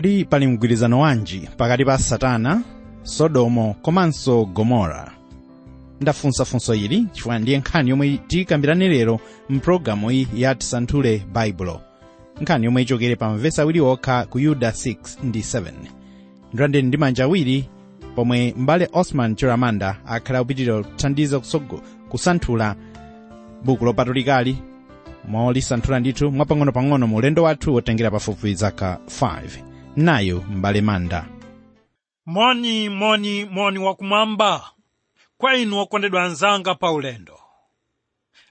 kodi pali mgwirizano wanji pakati pa satana sodomo komanso gomora. Ndafunsafunso ili chifukwa ndiye nkhani yomwe tikambirane lero mpulogalamu iyi ya tisanthule baibulo nkhani yomwe ichokere pa mvesa awiri okha ku yuda 6 ndi 7 ndilondeni ndi manja awiri pomwe mbale osman chiramanda akhala akupitirira kuthandiza kusanthula buku lopatulikali molisanthula ndithu mwapang'onopang'ono mu ulendo wathu wotengera pafupi zaka 5 nayo m'balemanda. Moni moni moni wakumwamba kwa inu okondedwa anzanga pa ulendo.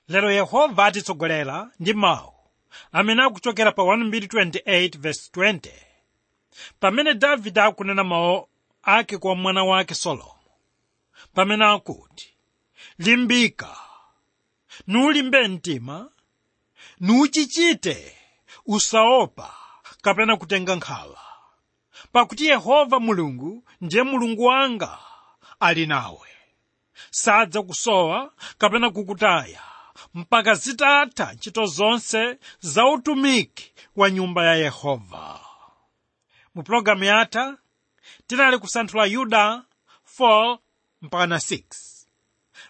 Lero yehova atitsogolera ndi mawu amene akuchokera pa 1:28:20 pamene davide akunena mawu ake kwa mwana wake solomo. Pamene akuti limbika. Nuulimbe mtima nuuchichite. Usaopa kapena kutenga nkhawa pakuti yehova mulungu ndiye mulungu wanga ali nawe. Sadza kusowa kapena kukutaya mpaka zitatha ntchito zonse za utumiki wa nyumba ya yehova. Mu pologalamu yatha tinali kusanthula yuda 4 mpaka 6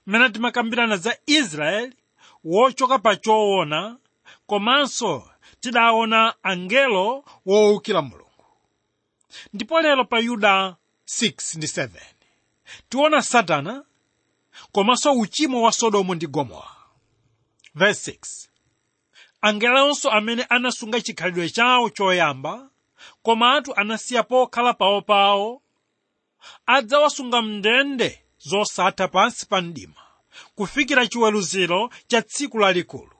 mmene timakambirana za israeli wochoka pa choona komanso tidaona angelo wowukira mulungu ndipo lero pa yuda 6 ndi 7 tiona satana komanso uchimo wa sodomu ndi gomora. Verse 6 angelonso amene anasunga chikhalidwe chawo choyamba komatu anasiya pokhala pawopawo adzawasunga mndende zosatha pansi pa mdima kufikira chiweruziro cha tsiku lalikulu.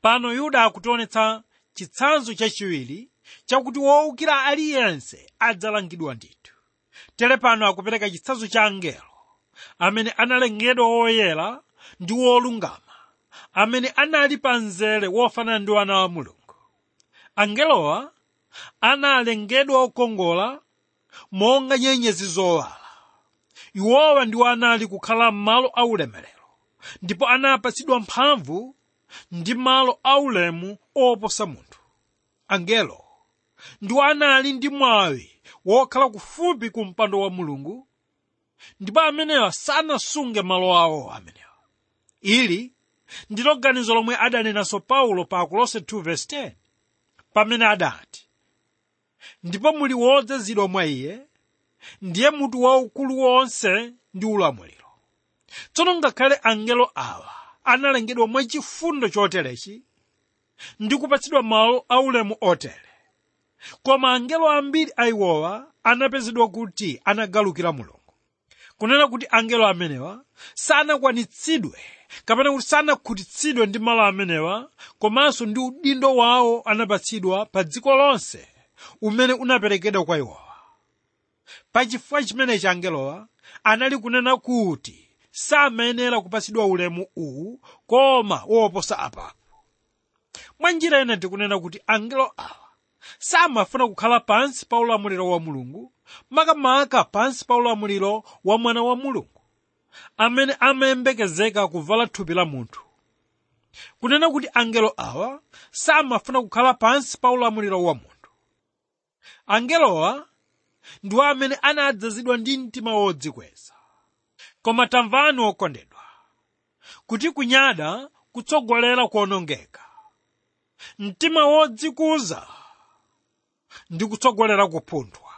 Pano yuda akutionetsa chitsanzo chachiwiri chakuti woukira aliyense adzalangidwa ndithu. Tere pano akupereka chitsanzo cha angelo. Amene analengedwa woyera ndi wolungama. Amene anali pa mzere wofanana ndi wana wa mulungu. Angelowa analengedwa okongola monga nyenyezi zowala. Iwowa ndiwo anali kukhala m'malo aulemerero ndipo anapatsidwa mphamvu ndi malo aulemu oposa munthu. Angelo ndiwo anali ndi mwawi wokhala kufupi ku mpando wa mulungu ndipo amenewa sanasunge malo awo amenewa. Ili ndilo ganizo lomwe adanenaso paulo pa akolose 2:10 pamene adati ndipo muli wodzazidwa mwa iye ndiye mutu waukulu wonse ndi ulamuliro. Tsono ngakhale angelo awa analengedwa mwachifundo choterechi ndi kupatsidwa malo aulemu otere koma angelo ambiri aiwowa anapezedwa kuti anagalukira mulungu kunena kuti angelo amenewa sanakwanitsidwe kapena kuti sanakhutitsidwe ndi malo amenewa komanso ndi udindo wawo anapatsidwa pa dziko lonse umene unaperekedwa kwa iwowa pachifukwa chimenechi angelowa anali kunena kuti samayenera kupatsidwa ulemu uwu koma woposa apapo. Mwa njira ina tikunena kuti angelo awa samafuna kukhala pansi pa ulamuliro wa mulungu makamaka pansi pa ulamuliro wa mwana wa mulungu. Amene amayembekezeka kuvala thupi la munthu. Kunena kuti angelo awa samafuna kukhala pansi pa ulamuliro wa munthu. Angelowa ndiwo amene anadzazidwa ndi mtima wodzikweza. Koma tamvani okondedwa kuti kunyada kutsogolera kuonongeka. Mtima wodzikuza ndi kutsogolera kupunthwa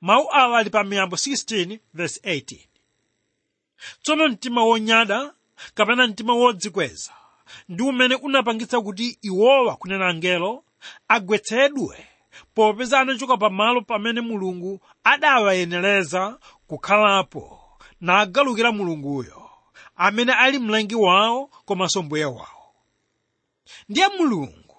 mawu awa ali pa miyambo 16:18 tsono mtima wonyada kapena mtima wodzikweza ndi umene unapangitsa kuti iwowa kunena angelo agwetsedwe popeza anachoka pamalo pamene mulungu adawayenereza kukhalapo nagalukira mulunguyo amene ali mlengi wawo komanso mbuye wawo. Ndiye mulungu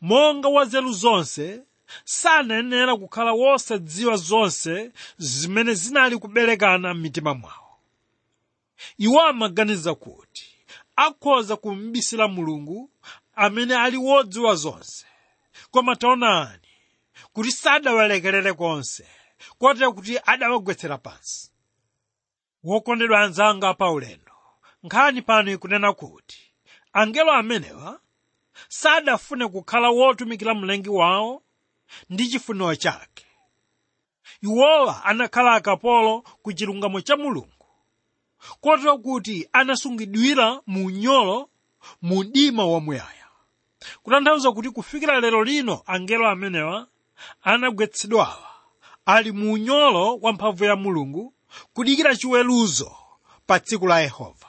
monga wa nzeru zonse sanayenera kukhala wosadziwa zonse zimene zinali kuberekana m'mitima mwawo. Iwo amaganiza kuti akhoza kumbisira mulungu amene ali wodziwa zonse. Koma taonani kuti sadawalekerere konse kotera kuti adawagwetsera pansi. Wokondedwa anzanga pa ulendo nkhani pano ikunena kuti angelo amenewa sadafune kukhala wotumikira mlengi wawo ndi chifuniro chake. Iwowa anakhala akapolo ku chilungamo cha mulungu kotero kuti anasungidwira mu unyolo mu mdima wamuyaya kutanthauza kuti kufikira lero lino angelo amenewa anagwetsedwawa ali mu unyolo wa mphamvu ya mulungu kudikira chiweruzo pa tsiku la yehova.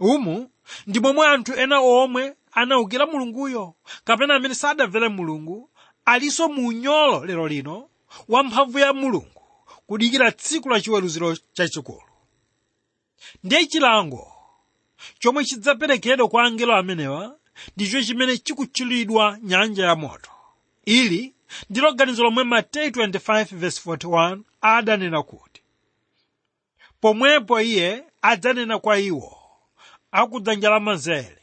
Umu ndi momwe anthu ena omwe anawukira mulunguyo kapena amene sadamvere mulungu alinso mu unyolo lero lino wamphamvu ya mulungu kudikira tsiku la chiweruziro chachikulu ndiye chilango chomwe chidzaperekedwa kwa angelo amenewa ndicho chimene chikutchulidwa nyanja ya moto. Ili ndilo ganizo lomwe mateyu 25:41 adanena kuti pomwepo iye adzanena kwa iwo akudzanja mazele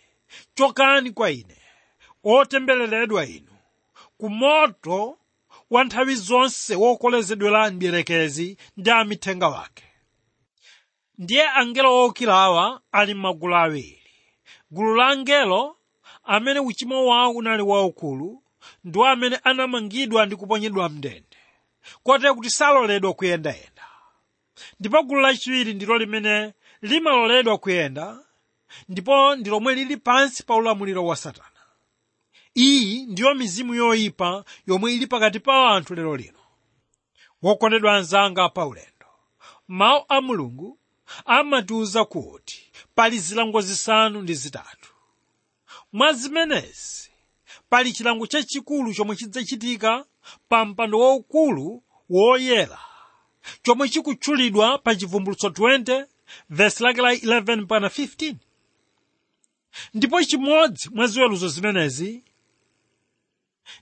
chokani kwa ine otembereredwa inu ku moto wa nthawi zonse wokolezedwera mdierekezi ndi amithenga wake. Ndiye angelo wokilawa ali m'magulu awiri. Gulu la angelo amene uchimo wawo unali waukulu ndiwo amene anamangidwa ndi kuponyedwa mndende kotera kuti saloledwa kuyendayenda. Ndipo gulu lachiwiri ndilo limene limaloledwa kuyenda ndipo ndi lomwe lili pansi pa ulamuliro wa satana iyi ndiyo mizimu yoyipa yomwe ili pakati pa anthu lero lino. Wokondedwa anzanga paulendo mawu a mulungu amatiwuza kuti pali zilango zisanu ndi zitatu. Mwa zimenezi pali chilango chachikulu chomwe chidzachitika pa mpando waukulu woyera chomwe chikutchulidwa pa chivumbulutso 20 vesi lake la 11 mpaka 15 ndipo chimodzi mwa ziweruzo zimenezi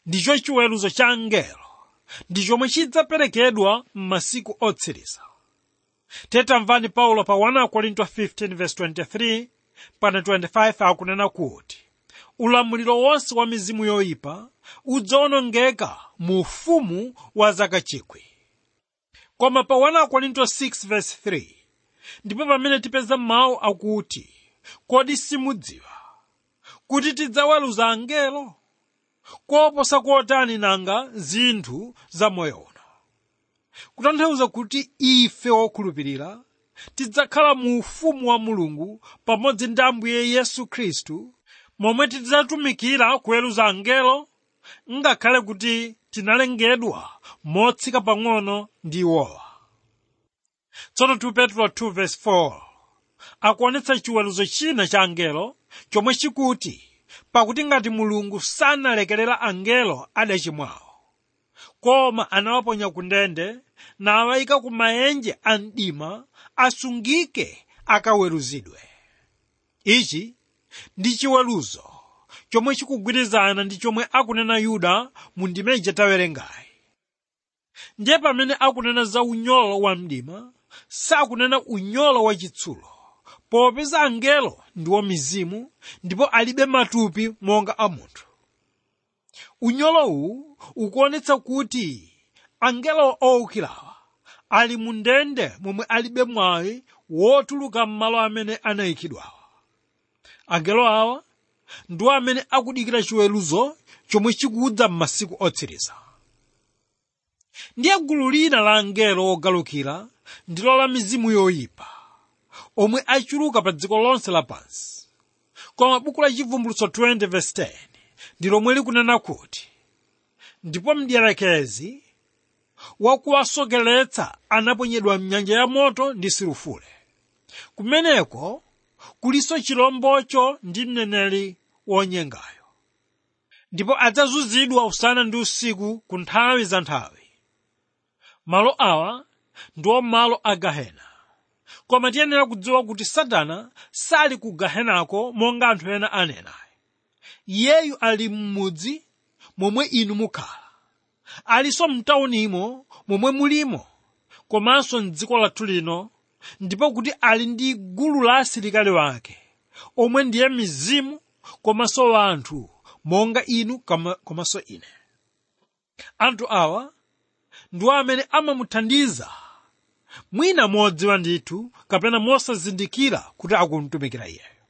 ndicho chiweruzo cha angelo. Ndi chomwe chidzaperekedwa m'masiku otsiriza. Tetamvani paulo pa 1 korinto 15:23 pana 25 akunena kuti ulamuliro wonse wa mizimu yoyipa udzawonongeka mu ufumu wa zaka chikwi. Koma pa 1 korinto 6:3 ndipo pamene tipeza mawu akuti kodi simudziwa? Kuti tidzaweruza angelo koposa kotani nanga zinthu za moyo uno kutanthauza kuti ife wokhulupirira tidzakhala mu ufumu wa mulungu pamodzi ndi ambuye yesu khristu momwe tidzatumikira kuweruza angelo ngakhale kuti tinalengedwa motsika pang'ono ndi iwowa. Tsono 2 petro 2:4 akuonetsa chiweruzo china cha angelo chomwe chikuti pakuti ngati mulungu sanalekerera angelo adachimwawo koma anawaponya ku ndende nawayika ku maenje a mdima asungike akaweruzidwe. Ichi ndi chiweruzo chomwe chikugwirizana ndi chomwe akunena yuda mu ndima ija tawerengayi ndiye pamene akunena za unyolo wa mdima sakunena unyolo wachitsulo popeza angelo ndiwo mizimu ndipo alibe matupi monga a munthu. Unyolo uwu ukuonetsa kuti angelo owukirawa ali mu ndende momwe alibe mwayi wotuluka m'malo amene anayikidwawa. Angelo awa ndiwo amene akudikira chiweruzo chomwe chikudza m'masiku otsiriza. Ndiye gulu lina la angelo ogalukira ndilo la mizimu yoyipa omwe achuluka pa dziko lonse lapansi koma buku la chivumbulutso 20:10 ndi lomwe likunena kuti ndipo mdierekezi wakuwasokeretsa anaponyedwa mnyanja ya moto ndi sulufule kumeneko kulinso chilombocho ndi mneneri wonyengayo. Ndipo adzazunzidwa usana ndi usiku ku nthawi za nthawi. Malo awa ndiwo malo a gahena koma tiyenera kudziwa kuti satana sali ku gahenako monga anthu ena anena. Iyeyu ali m'mudzi momwe inu mukhala. Alinso mtaunimo momwe mulimo komanso mdziko lathu lino ndipo kuti ali ndi gulu la asilikali wake omwe ndiye mizimu komanso anthu monga inu koma- komanso ine. Anthu awa ndiwo amene amamuthandiza mwina modziwa ndithu kapena mosazindikira kuti akumtumikira iyeyo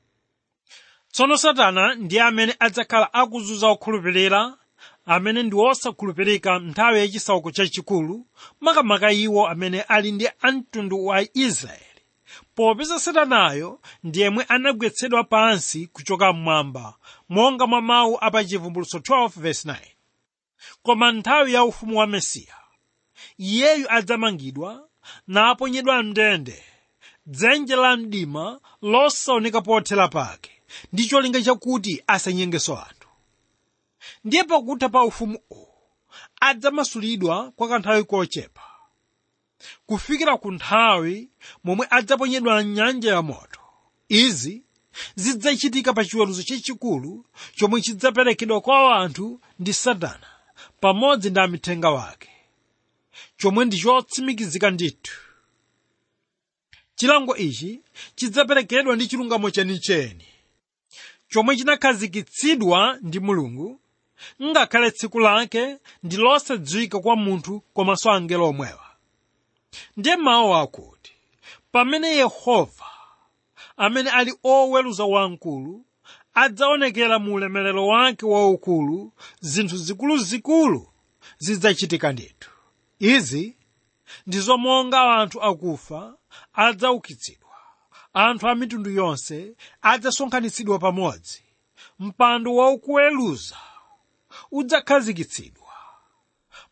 tsono satana ndiye amene adzakhala akuzunza okhulupirira amene ndi osakhulupirika nthawi yachisautso chachikulu makamaka iwo amene ali ndi amtundu wa israeli. Popeza satanayo ndi yemwe anagwetsedwa pansi kuchoka mmwamba monga mwa mawu apachivumbulutso 12:9 koma nthawi ya ufumu wa mesiya iyeyu adzamangidwa naponyedwa mndende dzenje la mdima losaoneka pothera pake. Ndi cholinga chakuti asanyengeso anthu ndiye pakutha pa ufumu uwu adzamasulidwa kwa kanthawi kochepa. Kufikira ku nthawi momwe adzaponyedwa mnyanja ya moto. Izi zidzachitika pa chiweruzo chachikulu chomwe chidzaperekedwa kwa anthu ndi satana pamodzi ndi amithenga wake chomwe ndi chotsimikizika ndithu. Chilango ichi chidzaperekedwa ndi chilungamo chenicheni chomwe chinakhazikitsidwa ndi mulungu ngakhale tsiku lake ndi losadziwika kwa munthu komanso angelo omwewa. Ndiye mawu akuti pamene yehova amene ali oweruza wamkulu adzaonekera mu ulemerero wake waukulu zinthu zikuluzikulu zidzachitika ndithu izi ndizo monga anthu akufa adzaukitsidwa anthu a mitundu yonse adzasonkhanitsidwa pamodzi. Mpando waukuweruza udzakhazikitsidwa.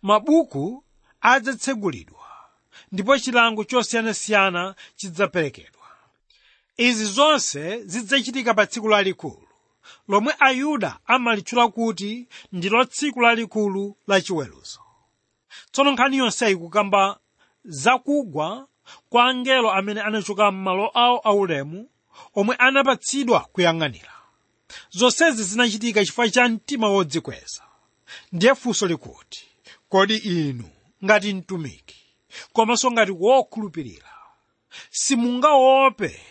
Mabuku adzatsegulidwa ndipo chilango chosiyanasiyana chidzaperekedwa. Izi zonse zidzachitika pa tsiku lalikulu. Lomwe ayuda amalitchula kuti ndilo tsiku lalikulu la chiweruzo tsono nkhani yonseyi kukamba zakugwa kwa angelo amene anachoka m'malo awo aulemu omwe anapatsidwa kuyang'anira. Zonsezi zinachitika chifukwa cha mtima wodzikweza. Ndiye funso likuti kodi inu ngati mtumiki komanso ngati wokhulupirira simungaope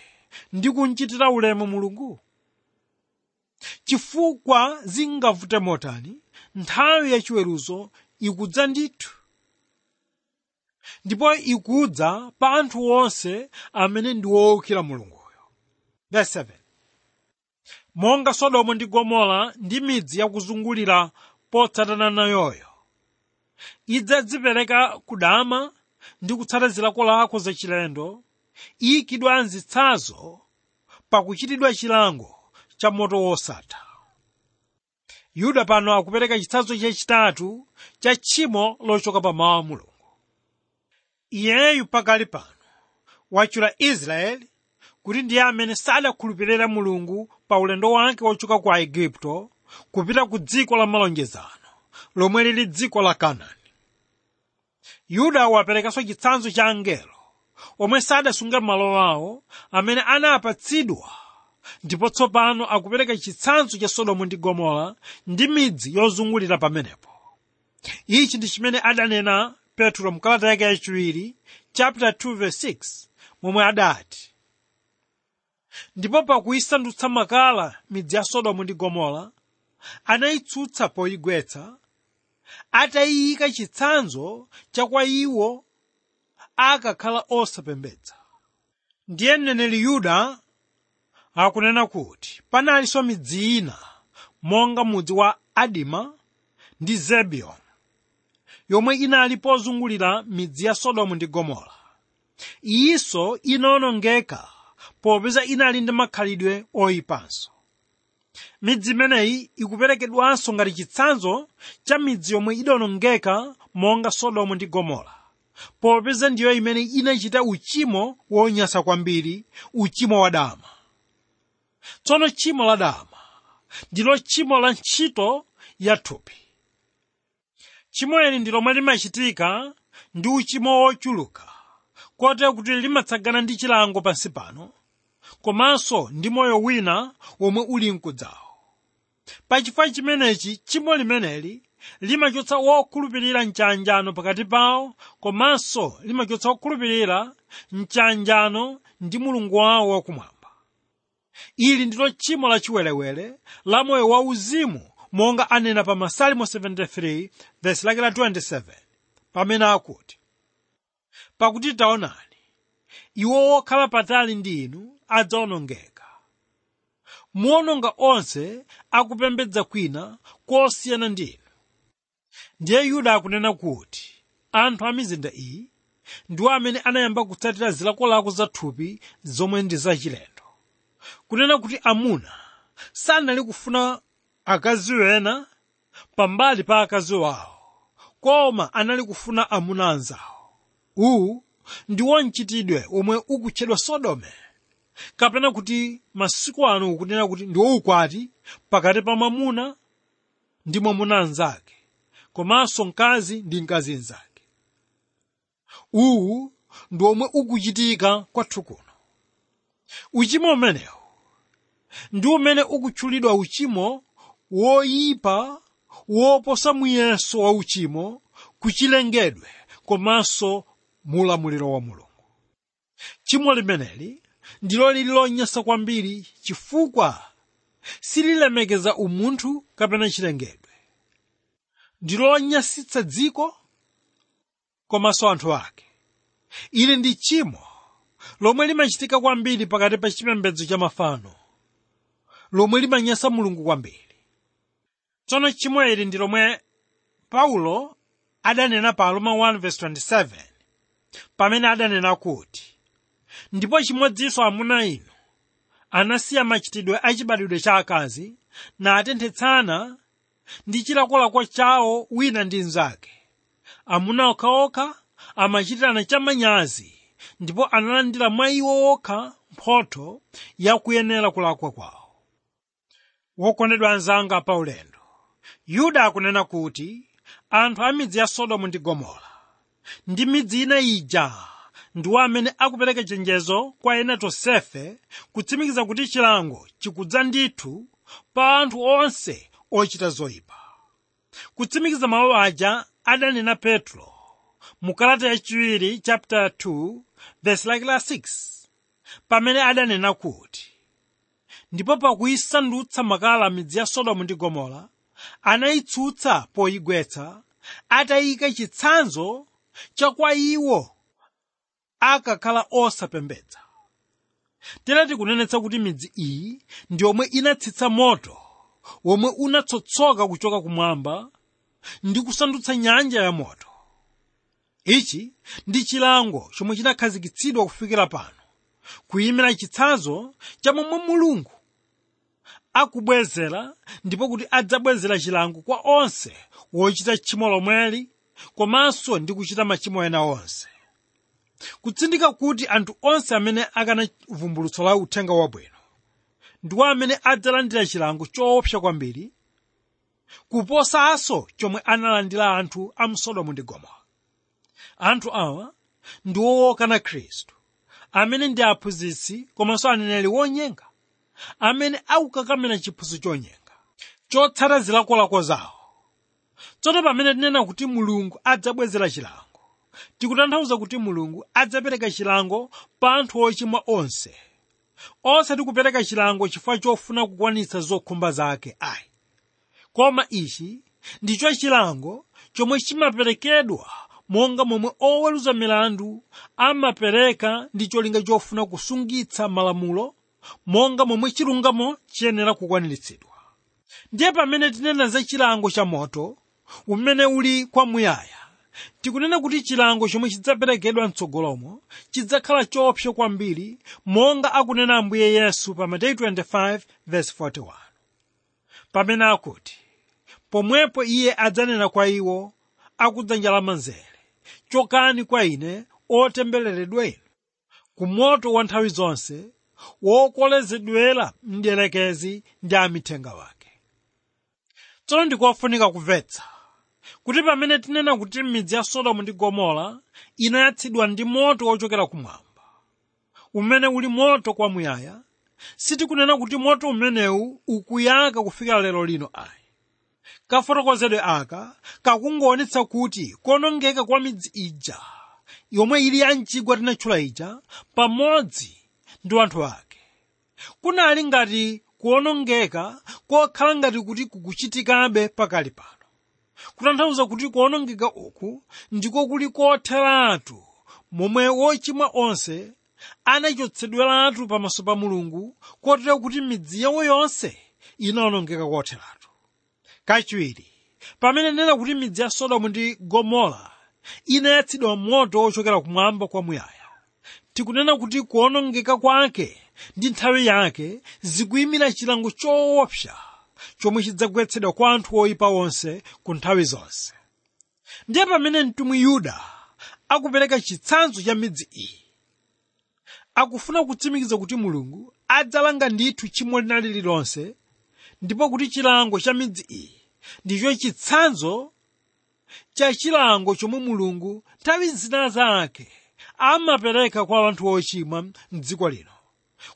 ndi kumchitira ulemu mulungu? Chifukwa zingavute motani nthawi yachiweruzo ikudza ndithu ndipo ikudza pa anthu onse amene ndi wowukira mulunguyo verse 7 monga sodomu ndi gomora ndi midzi yakuzungulira potsatana nayoyo idzadzipereka kudama ndi kutsata zilakolako zachilendo iyikidwa mzitsazo pakuchitidwa chilango cha moto wosatha. Yuda pano akupereka chitsanzo chachitatu cha tchimo lochoka pa mawu a mulungu iyeyu pakali pano. Wachula israeli kuti ndiye amene sadakhulupirira mulungu pa ulendo wake wochoka ku aigupto kupita ku dziko la malonjezano lomwe lili dziko la kanaani yuda waperekanso chitsanzo cha angelo omwe sadasunga malo awo amene anapatsidwa ndipo tsopano akupereka chitsanzo cha sodomu ndi gomora ndi midzi yozungulira pamenepo. Ichi ndi chimene adanena petro mkalata yake yachiwiri chapter 2 verse 6 momwe adati ndipo pakuyisandutsa makala midzi ya sodomu ndi gomora anayitsutsa poyigwetsa atayiyika chitsanzo cha kwa iwo akakhala osapembedza. Ndiye mneneli yuda akunena kuti panalinso midzi ina monga mudzi wa adima ndi zebiyoni yomwe inali pozungulira midzi ya sodomu ndi gomora. Iyinso inawonongeka popeza inali ndi makhalidwe oyipanso. Midzi imeneyi ikuperekedwanso ngati chitsanzo cha midzi yomwe idawonongeka monga sodomu ndi gomora popeza ndiyo imene inachita uchimo wonyasa kwambiri uchimo wa dama. Tsono tchimo la dama ndilo tchimo la ntchito ya thupi tchimo ili ndi lomwe limachitika ndi uchimo wochuluka. Kotero kuti limatsagana ndi chilango pansi pano komanso ndi moyo wina womwe uli mkudzawo. Pachifukwa chimenechi tchimo limeneli limachotsa wokhulupirira mchanjano pakati pawo komanso limachotsa wokhulupirira mchanjano ndi mulungu wawo wakumwamba ili ndilo tchimo lachiwerewere la moyo wauzimu monga anena pa masalimo 73 vesi lake la 27 pamene akuti pakuti taonani iwo wokhala patali ndi inu adzawonongeka. Muwononga onse akupembedza kwina kosiyana ndi inu ndiye yuda akunena kuti anthu a mizinda iyi ndiwo amene anayamba kutsatira zilakolako za thupi zomwe ndi zachilendo kunena kuti amuna sanali kufuna akazi wena pambali pa akazi wawo koma anali kufuna amuna anzawo. Uwu ndiwo mchitidwe omwe ukutchedwa sodome kapena kuti masiku ano ukunena kuti ndiwo ukwati pakati pa mwamuna ndi mwamuna anzake komanso mkazi ndi mkazi nzake uwu ndi omwe ukuchitika kwathu kuno uchimo umenewu ndi umene ukutchulidwa uchimo woyipa woposa muyeso wa uchimo kuchilengedwe komanso mu ulamuliro wa mulungu. Chimo limeneli ndilo lili lonyansa kwambiri chifukwa sililemekeza umunthu kapena chilengedwe ndi lonyasitsa dziko komanso anthu ake. Ili ndi chimo lomwe limachitika kwambiri pakati pa chipembedzo cha mafano lomwe limanyasa mulungu kwambiri tsono chimo ili ndi lomwe paulo adanena pa aroma 1:27 pamene adanena kuti ndipo chimodzinso amuna inu anasiya machitidwe achibadwidwe cha akazi natenthetsana ndi chilakolako chawo wina ndi mnzake amuna okhaokha amachitirana chamanyazi ndipo analandira mwa iwo okha mphotho yakuyenera kulakwa kwawo. Wokondedwa anzanga pa ulendo yuda akunena kuti anthu a midzi ya sodomu ndi gomora ndi midzi ina ija ndiwo amene akupereka chenjezo kwa ena tonsefe kutsimikiza kuti chilango chikudza ndithu pa anthu onse ochita zoyipa. Kutsimikiza mawu aja adanena petro mu kalata yachiwiri chapter 2 verse like la 6 pamene adanena kuti ndipo pakuyisandutsa makala midzi ya sodomu ndi gomora anayitsutsa poyigwetsa atayika chitsanzo cha iwo akakhala osapembedza. Tere tikunenetsa kuti midzi iyi ndi yomwe inatsitsa moto womwe unatsotsoka kuchoka kumwamba ndi kusandutsa nyanja ya moto. Ichi ndi chilango chomwe chinakhazikitsidwa kufikira pano kuyimira chitsanzo cha momwe mulungu akubwezera ndipo kuti adzabwezera chilango kwa onse wochita tchimo lomweli komanso ndi kuchita machimo ena onse. Kutsindika kuti anthu onse amene akana vumbulutso la uthenga wabwino ndiwo amene adzalandira chilango choopsa kwambiri kuposanso chomwe analandira anthu a mu sodomu ndi gomora. Anthu awa ndi wowokana khristu amene ndi aphunzitsi komanso aneneri wonyenga amene akukakamira chiphunzitso chonyenga chotsata zilakolako zawo. Tsono pamene tinena kuti mulungu adzabwezera chilango. Tikutanthauza kuti mulungu adzapereka chilango pa anthu ochimwa onse. Osati kupereka chilango chifukwa chofuna kukwanitsa zokhumba zake ayi. Koma ichi ndicho chilango chomwe chimaperekedwa monga momwe oweruza milandu amapereka ndi cholinga chofuna kusungitsa malamulo monga momwe chilungamo chiyenera kukwaniritsidwa ndiye pamene tinena za chilango cha moto umene uli kwamuyaya tikunena kuti chilango chomwe chidzaperekedwa mtsogolomo chidzakhala choopsa kwambiri monga akunena ambuye yesu pa mateyu 25:41 pamene akuti pomwepo iye adzanena kwa iwo akudzanja lamanzere chokani kwa ine otembereredwa inu ku moto wa nthawi zonse wokolezedwera mdierekezi ndi amithenga wake. Tsono ndikofunika kumvetsa kuti pamene tinena kuti midzi ya sodomu ndi gomora inayatsidwa ndi moto wochokera kumwamba. Umene uli moto kwamuyaya sitikunena kuti moto umenewu ukuyaka kufikira lero lino ayi. Kafotokozedwe aka kakungoonetsa kuti kuonongeka kwa midzi ija yomwe ili ya mchigwa tinatchula ija pamodzi ndi anthu ake kunali ngati kuonongeka kokhala ngati kuti kukuchitikabe pakali pano. Kutanthauza kuti kuonongeka uku ndiko kuli kotheratu momwe wochimwa onse anachotsedweratu pamaso pa mulungu kotero kuti midzi yawo yonse inaonongeka kotheratu kachiwiri pamene nena kuti midzi ya sodomu ndi gomora inayatsidwa moto ochokera kumwamba kwamuyaya tikunena kuti kuonongeka kwake ndi nthawi yake zikuyimira chilango choopsa chomwe chidzagwetsedwa kwa anthu oyipa onse ku nthawi zonse. Ndiye pamene mtumwi yuda akupereka chitsanzo cha midzi iyi akufuna kutsimikiza kuti mulungu adzalanga ndithu tchimo lina lililonse ndipo kuti chilango cha midzi iyi ndicho chitsanzo cha chilango chomwe mulungu nthawi zina zake amapereka kwa anthu ochimwa mdziko lino.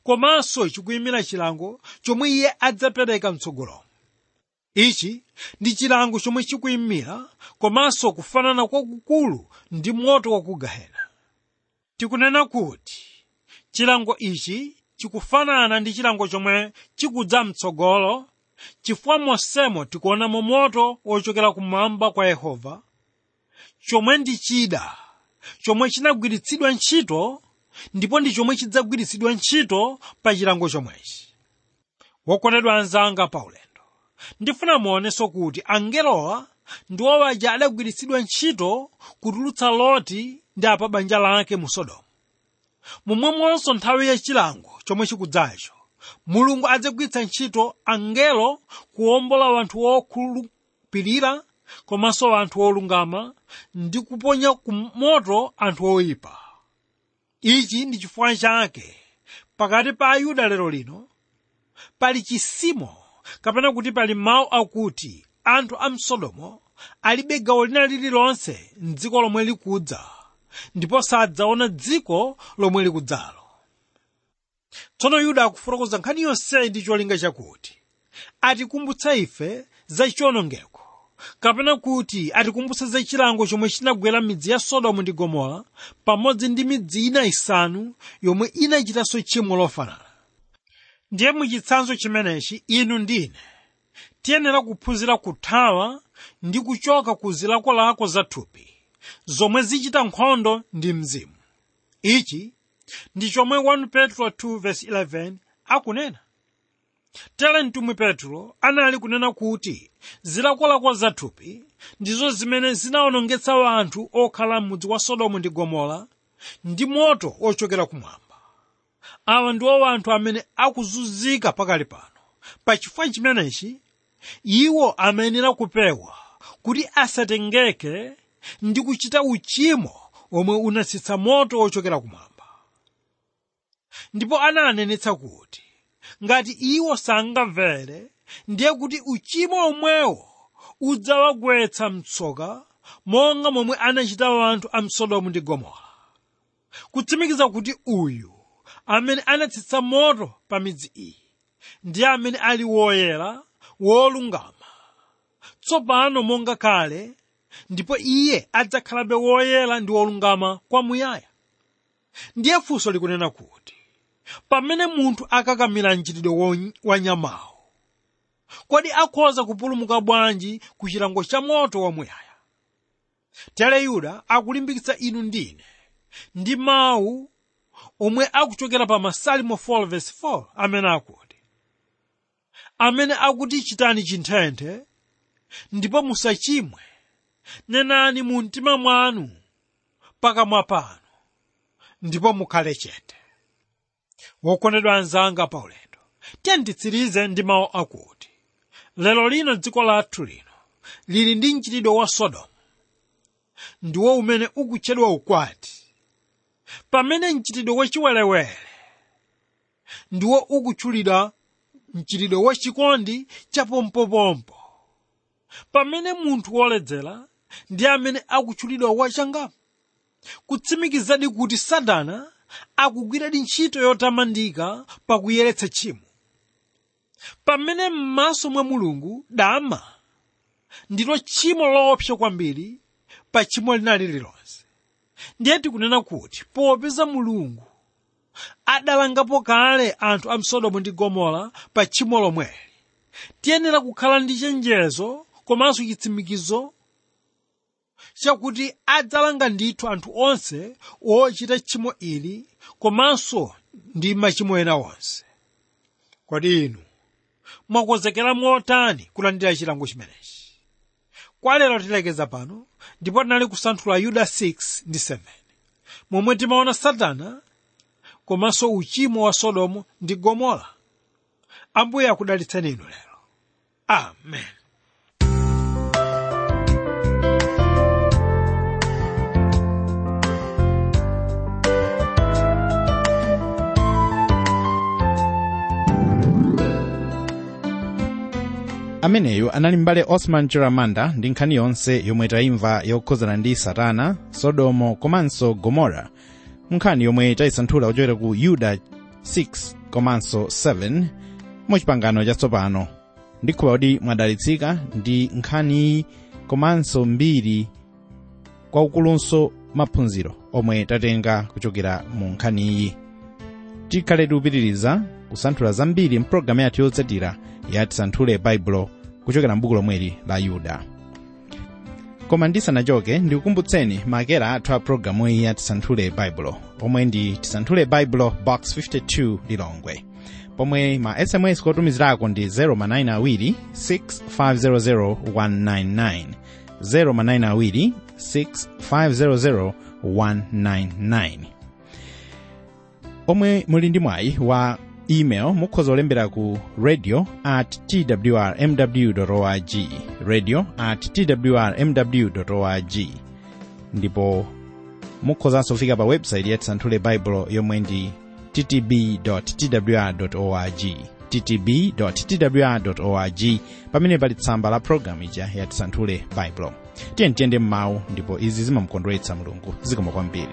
Komanso chikuyimira chilango chomwe iye adzapereka mtsogolomo ichi ndi chilango chomwe chikuyimira komanso kufanana kwakukulu ndi moto wa ku tikunena kuti chilango ichi chikufanana ndi chilango chomwe chikudza mtsogolo chifukwa monsemo tikuonamo moto wochokera kumwamba kwa yehova chomwe ndi chida chomwe chinagwiritsidwa ntchito ndipo ndi chomwe chidzagwiritsidwa ntchito pa chilango chomwechi. Wokondedwa anzanga paulendo. Ndifuna muonenso kuti angelowa ndi owaja adagwiritsidwa ntchito kutulutsa loti ndi apa banja lake mu sodomu momwemonso nthawi yachilango chomwe chikudzacho mulungu adzagwiritsa ntchito angelo kuwombola wanthu okhulupirira komanso anthu olungama ndi kuponya ku moto anthu oyipa. Ichi ndi chifukwa chake pakati pa ayuda lero lino pali chisimo kapena kuti pali mawu akuti anthu a msodomo alibe gawo lina lililonse mdziko lomwe likudza ndipo sadzaona dziko lomwe likudzalo. Tsono yuda akufotokoza nkhani yonseyi ndi cholinga chakuti atikumbutsa ife za chiwonongeko kapena kuti atikumbutsa za chilango chomwe chinagwera midzi ya sodomu ndi gomora pamodzi ndi midzi ina isanu yomwe inachitanso tchimo lofanana. Ndiye muchitsanzo chimenechi inu ndine tiyenera kuphunzira kuthawa ndi kuchoka ku zilakolako za zomwe zichita nkhondo ndi mzimu. Ichi ndi chomwe 1 petro 2:11 akunena tere mtumwi petro anali kunena kuti zilakolako za thupi ndizo zimene zinawonongetsa anthu okhala m'mudzi wa sodomu ndi gomora? Ndi moto ochokera kumwamba? Awa ndiwo anthu amene akuzunzika pakali pano. Pachifukwa chimenechi iwo amayenera kupewa kuti asatengeke ndi kuchita uchimo omwe unatsitsa moto ochokera kumwamba. Ndipo ananenetsa kuti ngati iwo sangamvere ndiye kuti uchimo omwewo udzawagwetsa mtsoka monga momwe anachita anthu a msodomu ndi gomora. Kutsimikiza kuti uyu amene anatsitsa moto pa midzi iyi ndiye amene ali woyera wolungama. Tsopano monga kale ndipo iye adzakhalabe woyera ndi wolungama kwamuyaya. Ndiye funso likunena kuti pamene munthu akakamira mchitidwe wanyamawo kodi akhoza kupulumuka bwanji ku chilango cha moto wamuyaya tere yuda akulimbikitsa inu ndine ndi mawu omwe akuchokera pa masalimo 4:4 amene akuti amene akuti chitani chinthenthe ndipo musachimwe. Nenani mu mtima mwanu pakamwa panu ndipo mukhale chete wokondedwa anzanga paulendo tiyanditsirize ndi mawu akuti lero lino dziko lathu lino lili ndi mchitidwe wa sodomu. Ndiwo umene ukutchedwa ukwati. Pamene mchitidwe wachiwerewere ndiwo ukutchulidwa mchitidwe wachikondi cha pompopompo. Pamene munthu woledzera ndi amene akutchulidwa wachangamu kutsimikizadi kuti satana akugwiradi ntchito yotamandika pakuyeretsa tchimo. Pamene m'maso mwa mulungu dama ndilo tchimo loopsa kwambiri pa tchimo lina lililonse ndiye tikunena kuti popeza mulungu adalangapo kale anthu a msodomu ndi gomora pa tchimo lomweli tiyenera kukhala ndi chenjezo komanso chitsimikizo chakuti adzalanga ndithu anthu onse ochita tchimo ili komanso ndi machimo ena onse. Kodi inu mwakonzekera motani kulandira chilango chimenechi? Kwa lero tilekeza pano ndipo tinali kusanthula yuda 6 ndi 7 momwe timaona satana komanso uchimo wa sodomu ndi gomora. Ambuye akudalitseni inu lero. Amen ameneyu anali mbale osman chiramanda ndi nkhani yonse yomwe tayimva yokhuzana ndi satana sodomo komanso gomora. Nkhani yomwe tayisanthula kuchokera ku yuda 6 komanso 7 muchipangano chatsopano ndikhupa kuti mwadalitsika ndi nkhaniyi komanso mbiri kwaukulunso maphunziro omwe tatenga kuchokera mu nkhaniyi. Tikhale tikupitiriza kusanthula zambiri mpulogalamu yathu yotsatira ya tisanthule baibulo kuchokera m'buku lomweli la yuda. Koma ndisanachoke ndikukumbutseni makera athu a pulogalamu iyi ya tisanthule baibulo omwe ndi tisanthule baibulo box 52 lilongwe. Pomwe ma sms kotumizirako ndi 0manawiri 6500199 0manawiri 6500199 omwe muli ndi mwayi wa email mukhoza kulembera ku radio at twrmw org radio at twrmw org ndipo mukhozanso kufika pa webusaiti ya tisanthule baibulo yomwe ndi ttb twr org ttb twr org pamene pali tsamba la programu ija ya tisanthule baibulo tiyeni tiyende mmawu ndipo izi zimamukondweretsa mulungu. Zikomo kwambiri